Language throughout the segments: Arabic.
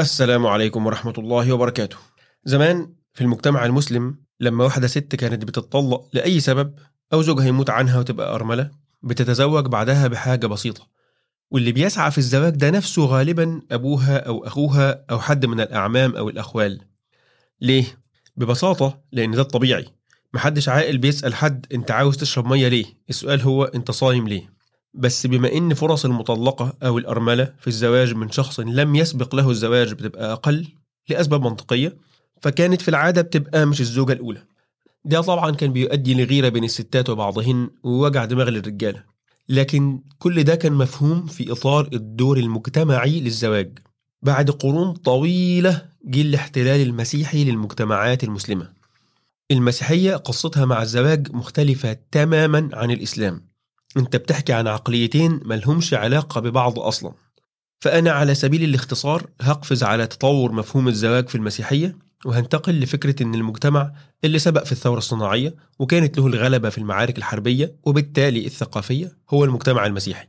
السلام عليكم ورحمة الله وبركاته. زمان في المجتمع المسلم لما واحدة ست كانت بتتطلق لأي سبب أو زوجها يموت عنها وتبقى أرملة بتتزوج بعدها بحاجة بسيطة واللي بيسعى في الزواج ده نفسه غالبا أبوها أو أخوها أو حد من الأعمام أو الأخوال ليه؟ ببساطة لأن ده الطبيعي محدش عاقل بيسأل حد أنت عاوز تشرب مية ليه؟ السؤال هو أنت صايم ليه؟ بس بما إن فرص المطلقة أو الأرملة في الزواج من شخص لم يسبق له الزواج بتبقى أقل لأسباب منطقية فكانت في العادة بتبقى مش الزوجة الأولى. ده طبعا كان بيؤدي لغيرة بين الستات وبعضهن ووجع دماغ للرجالة. لكن كل ده كان مفهوم في إطار الدور المجتمعي للزواج. بعد قرون طويلة جه الاحتلال المسيحي للمجتمعات المسلمة. المسيحية قصتها مع الزواج مختلفة تماما عن الإسلام. انت بتحكي عن عقليتين ملهمش علاقة ببعض أصلا. فأنا على سبيل الاختصار هقفز على تطور مفهوم الزواج في المسيحية وهنتقل لفكرة إن المجتمع اللي سبق في الثورة الصناعية وكانت له الغلبة في المعارك الحربية وبالتالي الثقافية هو المجتمع المسيحي.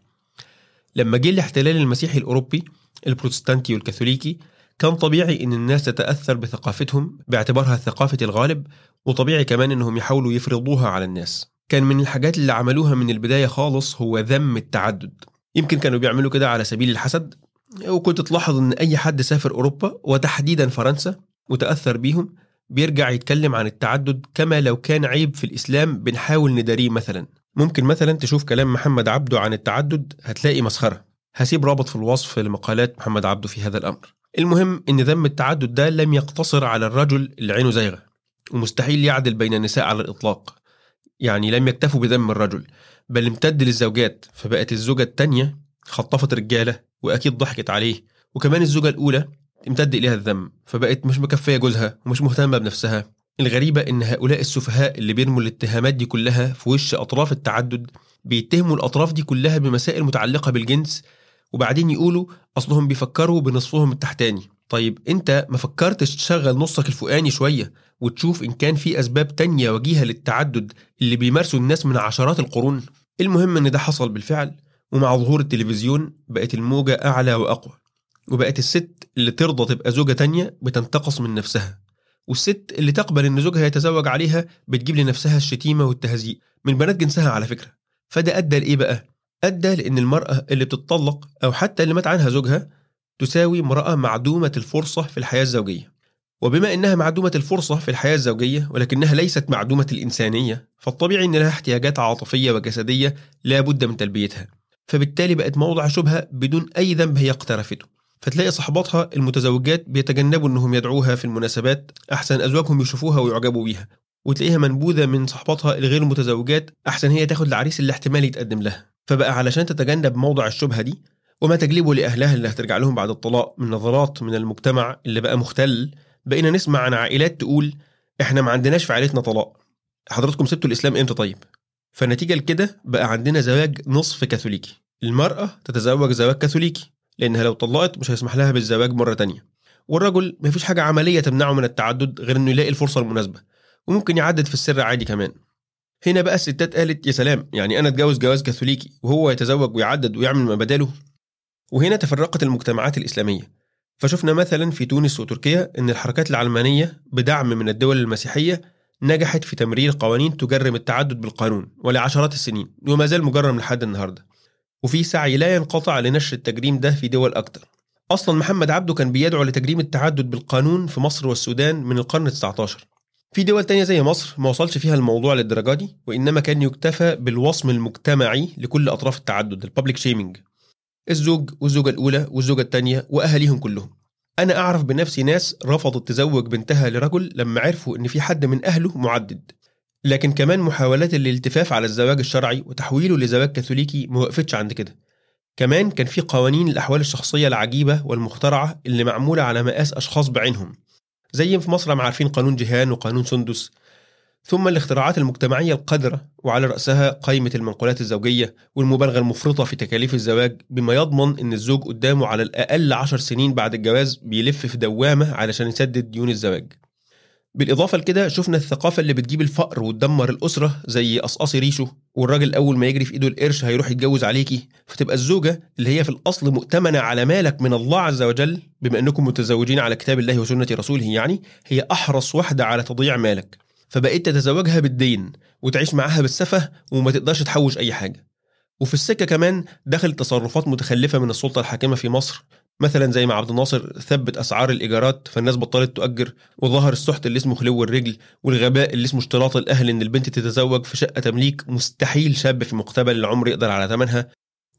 لما جه الاحتلال المسيحي الأوروبي البروتستانتي والكاثوليكي كان طبيعي إن الناس تتأثر بثقافتهم باعتبارها ثقافة الغالب وطبيعي كمان إنهم يحاولوا يفرضوها على الناس. كان من الحاجات اللي عملوها من البداية خالص هو ذم التعدد. يمكن كانوا بيعملوا كده على سبيل الحسد وكنت تلاحظ إن أي حد سافر أوروبا وتحديدا فرنسا وتأثر بيهم بيرجع يتكلم عن التعدد كما لو كان عيب في الإسلام بنحاول نداريه مثلا. ممكن مثلا تشوف كلام محمد عبده عن التعدد هتلاقي مسخرة. هسيب رابط في الوصف لمقالات محمد عبده في هذا الأمر. المهم إن ذم التعدد ده لم يقتصر على الرجل اللي عينه زايغة ومستحيل يعدل بين النساء على الإطلاق. يعني لم يكتفوا بذم الرجل بل امتد للزوجات فبقت الزوجة التانية خطفت رجالة وأكيد ضحكت عليه وكمان الزوجة الأولى امتد إليها الذم فبقت مش مكفية جوزها ومش مهتمة بنفسها. الغريبة إن هؤلاء السفهاء اللي بيرموا الاتهامات دي كلها في وش أطراف التعدد بيتهموا الأطراف دي كلها بمسائل متعلقة بالجنس وبعدين يقولوا أصلهم بيفكروا بنصفهم التحتاني. طيب أنت ما فكرتش تشغل نصك الفوقاني شوية وتشوف إن كان في أسباب تانية وجيهة للتعدد اللي بيمارسوا الناس من عشرات القرون المهم إن ده حصل بالفعل ومع ظهور التلفزيون بقت الموجة أعلى وأقوى وبقت الست اللي ترضى تبقى زوجة تانية بتنتقص من نفسها والست اللي تقبل إن زوجها يتزوج عليها بتجيب لنفسها الشتيمة والتهزيء من بنات جنسها على فكرة فده أدى لإيه بقى؟ أدى لأن المرأة اللي بتطلق أو حتى اللي مات عنها زوجها تساوي امرأة معدومة الفرصة في الحياة الزوجية. وبما إنها معدومة الفرصة في الحياة الزوجية ولكنها ليست معدومة الإنسانية فالطبيعي إن لها احتياجات عاطفية وجسدية لا بد من تلبيتها. فبالتالي بقت موضع شبهة بدون أي ذنب هي اقترفته. فتلاقي صحباتها المتزوجات بيتجنبوا إنهم يدعوها في المناسبات أحسن أزواجهم يشوفوها ويعجبوا بيها. وتلاقيها منبوذة من صحباتها الغير متزوجات أحسن هي تاخد العريس اللي احتمال يتقدم لها. فبقى علشان تتجنب موضع الشبهة دي وما تجلبه لأهلها اللي هترجع لهم بعد الطلاق من نظرات من المجتمع اللي بقى مختل. بقينا نسمع عن عائلات تقول إحنا ما عندناش في عائلتنا طلاق. حضراتكم سبتوا الإسلام إمتى طيب؟ فالنتيجة لكده بقى عندنا زواج نصف كاثوليكي. المرأة تتزوج زواج كاثوليكي لأنها لو طلقت مش هيسمح لها بالزواج مرة تانية. والرجل مفيش حاجة عملية تمنعه من التعدد غير إنه يلاقي الفرصة المناسبة وممكن يعدد في السر عادي كمان. هنا بقى الستات قالت يا سلام يعني أنا أتجوز جواز كاثوليكي وهو يتزوج ويعدد ويعمل ما بداله؟ وهنا تفرقت المجتمعات الإسلامية. فشفنا مثلا في تونس وتركيا إن الحركات العلمانية بدعم من الدول المسيحية نجحت في تمرير قوانين تجرم التعدد بالقانون ولعشرات السنين وما زال مجرم لحد النهارده. وفي سعي لا ينقطع لنشر التجريم ده في دول أكتر. أصلا محمد عبده كان بيدعو لتجريم التعدد بالقانون في مصر والسودان من القرن ال19 في دول تانية زي مصر ما وصلش فيها الموضوع للدرجة دي وإنما كان يكتفى بالوصم المجتمعي لكل أطراف التعدد ال public shaming الزوج والزوجة الأولى والزوجة الثانية وأهاليهم كلهم. أنا أعرف بنفسي ناس رفضت تزوج بنتها لرجل لما عرفوا إن في حد من أهله معدد. لكن كمان محاولات الالتفاف على الزواج الشرعي وتحويله لزواج كاثوليكي ما وقفتش عند كده. كمان كان في قوانين الأحوال الشخصية العجيبة والمخترعة اللي معمولة على مقاس أشخاص بعينهم. زي في مصر ما عارفين قانون جيهان وقانون سندس. ثم الاختراعات المجتمعية القذرة وعلى رأسها قائمة المنقولات الزوجية والمبالغة المفرطة في تكاليف الزواج بما يضمن أن الزوج قدامه على الأقل عشر سنين بعد الجواز بيلف في دوامة علشان يسدد ديون الزواج. بالإضافة لكده شفنا الثقافة اللي بتجيب الفقر وتدمر الأسرة زي قصقصي ريشه والراجل أول ما يجري في إيده القرش هيروح يتجوز عليكي. فتبقى الزوجة اللي هي في الأصل مؤتمنة على مالك من الله عز وجل بما أنكم متزوجين على كتاب الله وسنة رسوله يعني هي أحرص واحدة على تضييع مالك. فبقيت تتزوجها بالدين وتعيش معاها بالسفة وما تقدرش تحوش أي حاجة. وفي السكة كمان دخل تصرفات متخلفة من السلطة الحاكمة في مصر. مثلا زي ما عبد الناصر ثبت أسعار الإيجارات فالناس بطلت تؤجر وظهر السحت اللي اسمه خلو الرجل والغباء اللي اسمه اشتراط الأهل إن البنت تتزوج في شقة تمليك مستحيل شاب في مقتبل العمر يقدر على ثمنها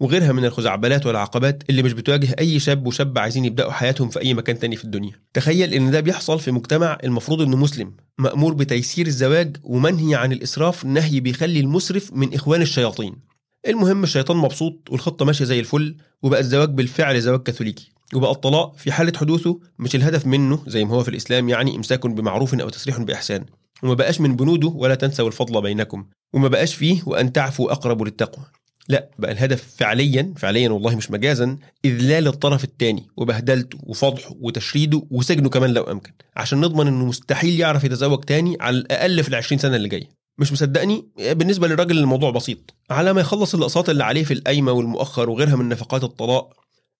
وغيرها من الخزعبلات والعقبات اللي مش بتواجه أي شاب وشاب عايزين يبدأوا حياتهم في أي مكان تاني في الدنيا. تخيل إن ده بيحصل في مجتمع المفروض إنه مسلم مأمور بتيسير الزواج ومنهي عن الإسراف نهي بيخلي المسرف من إخوان الشياطين. المهم الشيطان مبسوط والخطة ماشية زي الفل وبقى الزواج بالفعل زواج كاثوليكي. وبقى الطلاق في حالة حدوثه مش الهدف منه زي ما هو في الإسلام يعني إمساك بمعروف أو تسريح بإحسان. وما بقاش من بنوده ولا تنسوا الفضل بينكم. وما بقاش فيه وأن تعفوا أقرب للتقوى. لا بقى الهدف فعليا فعليا والله مش مجازا إذلال الطرف الثاني وبهدلته وفضحه وتشريده وسجنه كمان لو أمكن عشان نضمن إنه مستحيل يعرف يتزوج تاني على الأقل في ال20 سنة اللي جاية. مش مصدقني؟ بالنسبة للراجل الموضوع بسيط. على ما يخلص الأقساط اللي عليه في القايمة والمؤخر وغيرها من نفقات الطلاق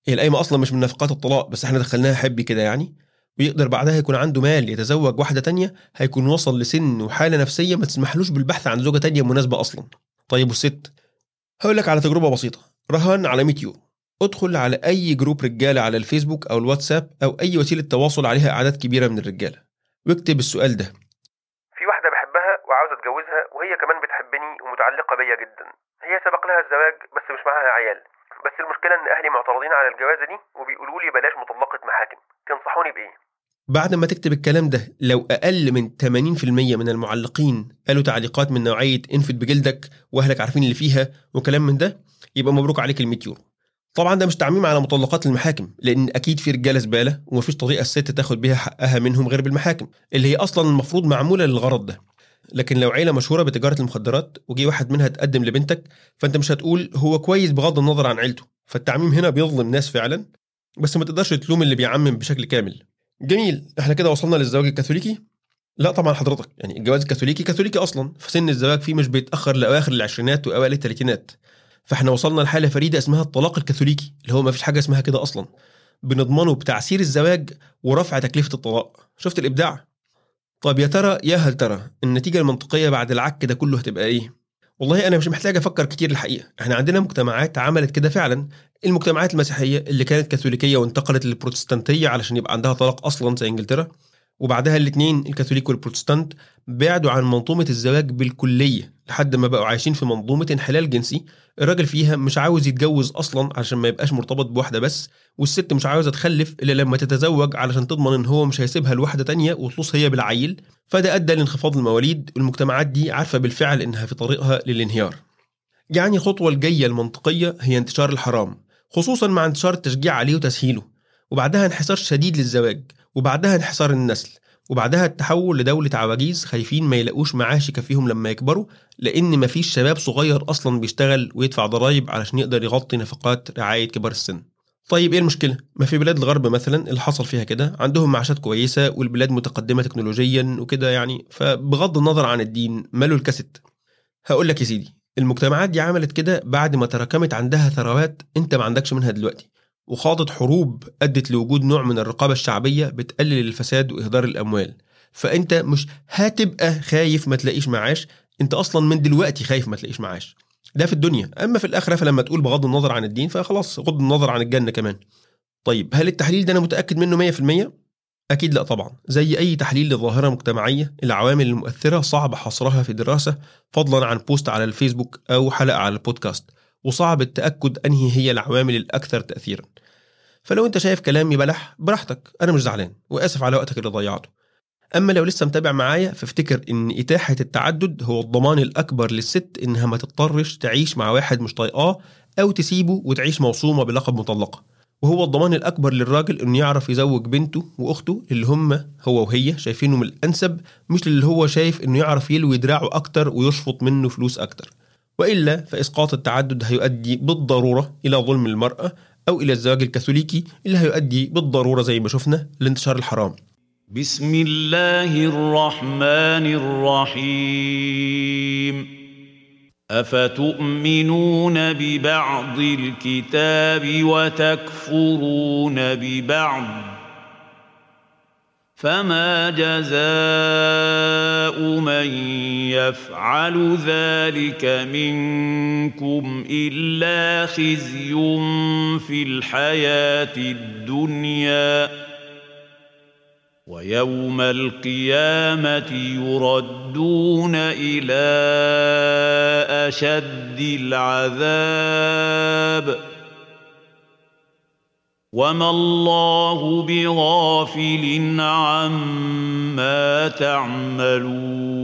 هي القايمة أصلا مش من نفقات الطلاق بس إحنا دخلناها حبي كده يعني ويقدر بعدها يكون عنده مال يتزوج واحدة تانية هيكون وصل لسن وحالة نفسية ما تسمحلوش بالبحث عن زوجة تانية مناسبة أصلا. طيب والست؟ هقول لك على تجربة بسيطة. رهان على 100 يورو ادخل على أي جروب رجالة على الفيسبوك أو الواتساب أو أي وسيلة تواصل عليها أعداد كبيرة من الرجالة. واكتب السؤال ده. في واحدة بحبها وعاوز أتجوزها وهي كمان بتحبني ومتعلقة بيا جدا. هي سبق لها الزواج بس مش معاها عيال. بس المشكلة إن أهلي معترضين على الجوازة دي وبيقولوا لي بلاش مطلقة محاكم. تنصحوني بإيه؟ بعد ما تكتب الكلام ده لو أقل من 80% من المعلقين قالوا تعليقات من نوعية انفد بجلدك وأهلك عارفين اللي فيها وكلام من ده يبقى مبروك عليك ال 100 يورو. طبعا ده مش تعميم على مطلقات المحاكم لأن أكيد في رجالة زبالة ومفيش طريقة الست تاخد بيها حقها منهم غير بالمحاكم اللي هي أصلا المفروض معمولة للغرض ده. لكن لو عيلة مشهورة بتجارة المخدرات وجي واحد منها تقدم لبنتك فأنت مش هتقول هو كويس بغض النظر عن عيلته فالتعميم هنا بيظلم ناس فعلا بس ما تقدرش تلوم اللي بيعمم بشكل كامل. جميل. إحنا كده وصلنا للزواج الكاثوليكي؟ لا طبعا حضرتك. يعني الجواز الكاثوليكي كاثوليكي أصلا. فسن الزواج فيه مش بيتأخر لأواخر العشرينات وأوائل الثلاثينات. فإحنا وصلنا لحالة فريدة اسمها الطلاق الكاثوليكي اللي هو ما فيش حاجة اسمها كده أصلا. بنضمنه بتعسير الزواج ورفع تكلفة الطلاق. شفت الإبداع؟ طب يا ترى يا هل ترى النتيجة المنطقية بعد العك ده كله هتبقى إيه؟ والله أنا مش محتاج أفكر كتير الحقيقة. إحنا عندنا مجتمعات عملت كده فعلا. المجتمعات المسيحية اللي كانت كاثوليكية وانتقلت للبروتستانتية علشان يبقى عندها طلاق أصلا زي إنجلترا وبعدها الاثنين الكاثوليك والبروتستانت بعدوا عن منظومة الزواج بالكلية لحد ما بقوا عايشين في منظومة انحلال جنسي. الراجل فيها مش عاوز يتجوز أصلا عشان ما يبقاش مرتبط بواحدة بس والست مش عاوزة تخلف إلا لما تتزوج علشان تضمن إن هو مش هيسيبها لواحدة تانية وتلص هي بالعيل. فده أدى لانخفاض المواليد والمجتمعات دي عارفة بالفعل إنها في طريقها للانهيار. يعني الخطوة الجاية المنطقية هي انتشار الحرام. خصوصا مع انتشار التشجيع عليه وتسهيله وبعدها انحسار شديد للزواج وبعدها انحسار النسل وبعدها التحول لدولة عواجيز خايفين ما يلاقوش معاش يكفيهم لما يكبروا لأن مفيش شباب صغير أصلا بيشتغل ويدفع ضرايب علشان يقدر يغطي نفقات رعاية كبار السن طيب إيه المشكلة؟ ما في بلاد الغرب مثلا اللي حصل فيها كده عندهم معاشات كويسة والبلاد متقدمة تكنولوجيا وكده يعني فبغض النظر عن الدين ماله الكاسيت هقول لك يا سيدي المجتمعات دي عملت كده بعد ما تراكمت عندها ثروات انت ما عندكش منها دلوقتي. وخاضت حروب أدت لوجود نوع من الرقابة الشعبية بتقلل الفساد وإهدار الأموال. فأنت مش هتبقى خايف ما تلاقيش معاش. أنت أصلا من دلوقتي خايف ما تلاقيش معاش. ده في الدنيا. أما في الآخرة فلما تقول بغض النظر عن الدين فخلاص غض النظر عن الجنة كمان. طيب هل التحليل ده أنا متأكد منه 100% أكيد لا طبعا. زي أي تحليل لظاهره مجتمعيه العوامل المؤثرة صعب حصرها في دراسة فضلا عن بوست على الفيسبوك أو حلقة على البودكاست وصعب التأكد أنهي هي العوامل الأكثر تاثيرا. فلو أنت شايف كلامي بلح براحتك. أنا مش زعلان وآسف على وقتك اللي ضيعته. أما لو لسه متابع معايا فافتكر إن إتاحة التعدد هو الضمان الأكبر للست إنها ما تضطرش تعيش مع واحد مش طايقاه أو تسيبه وتعيش موصومه بلقب مطلقة. وهو الضمان الأكبر للراجل إنه يعرف يزوج بنته وأخته اللي هم هو وهي شايفينهم الأنسب مش اللي هو شايف إنه يعرف يلوي دراعه أكتر ويشفط منه فلوس أكتر. وإلا فإسقاط التعدد هيؤدي بالضرورة إلى ظلم المرأة أو إلى الزواج الكاثوليكي اللي هيؤدي بالضرورة زي ما شفنا لانتشار الحرام. بسم الله الرحمن الرحيم. افتؤمنون ببعض الكتاب وتكفرون ببعض فما جزاء من يفعل ذلك منكم الا خزي في الحياة الدنيا ويوم القيامة يردون إلى أشد العذاب. وما الله بغافل عما تعملون.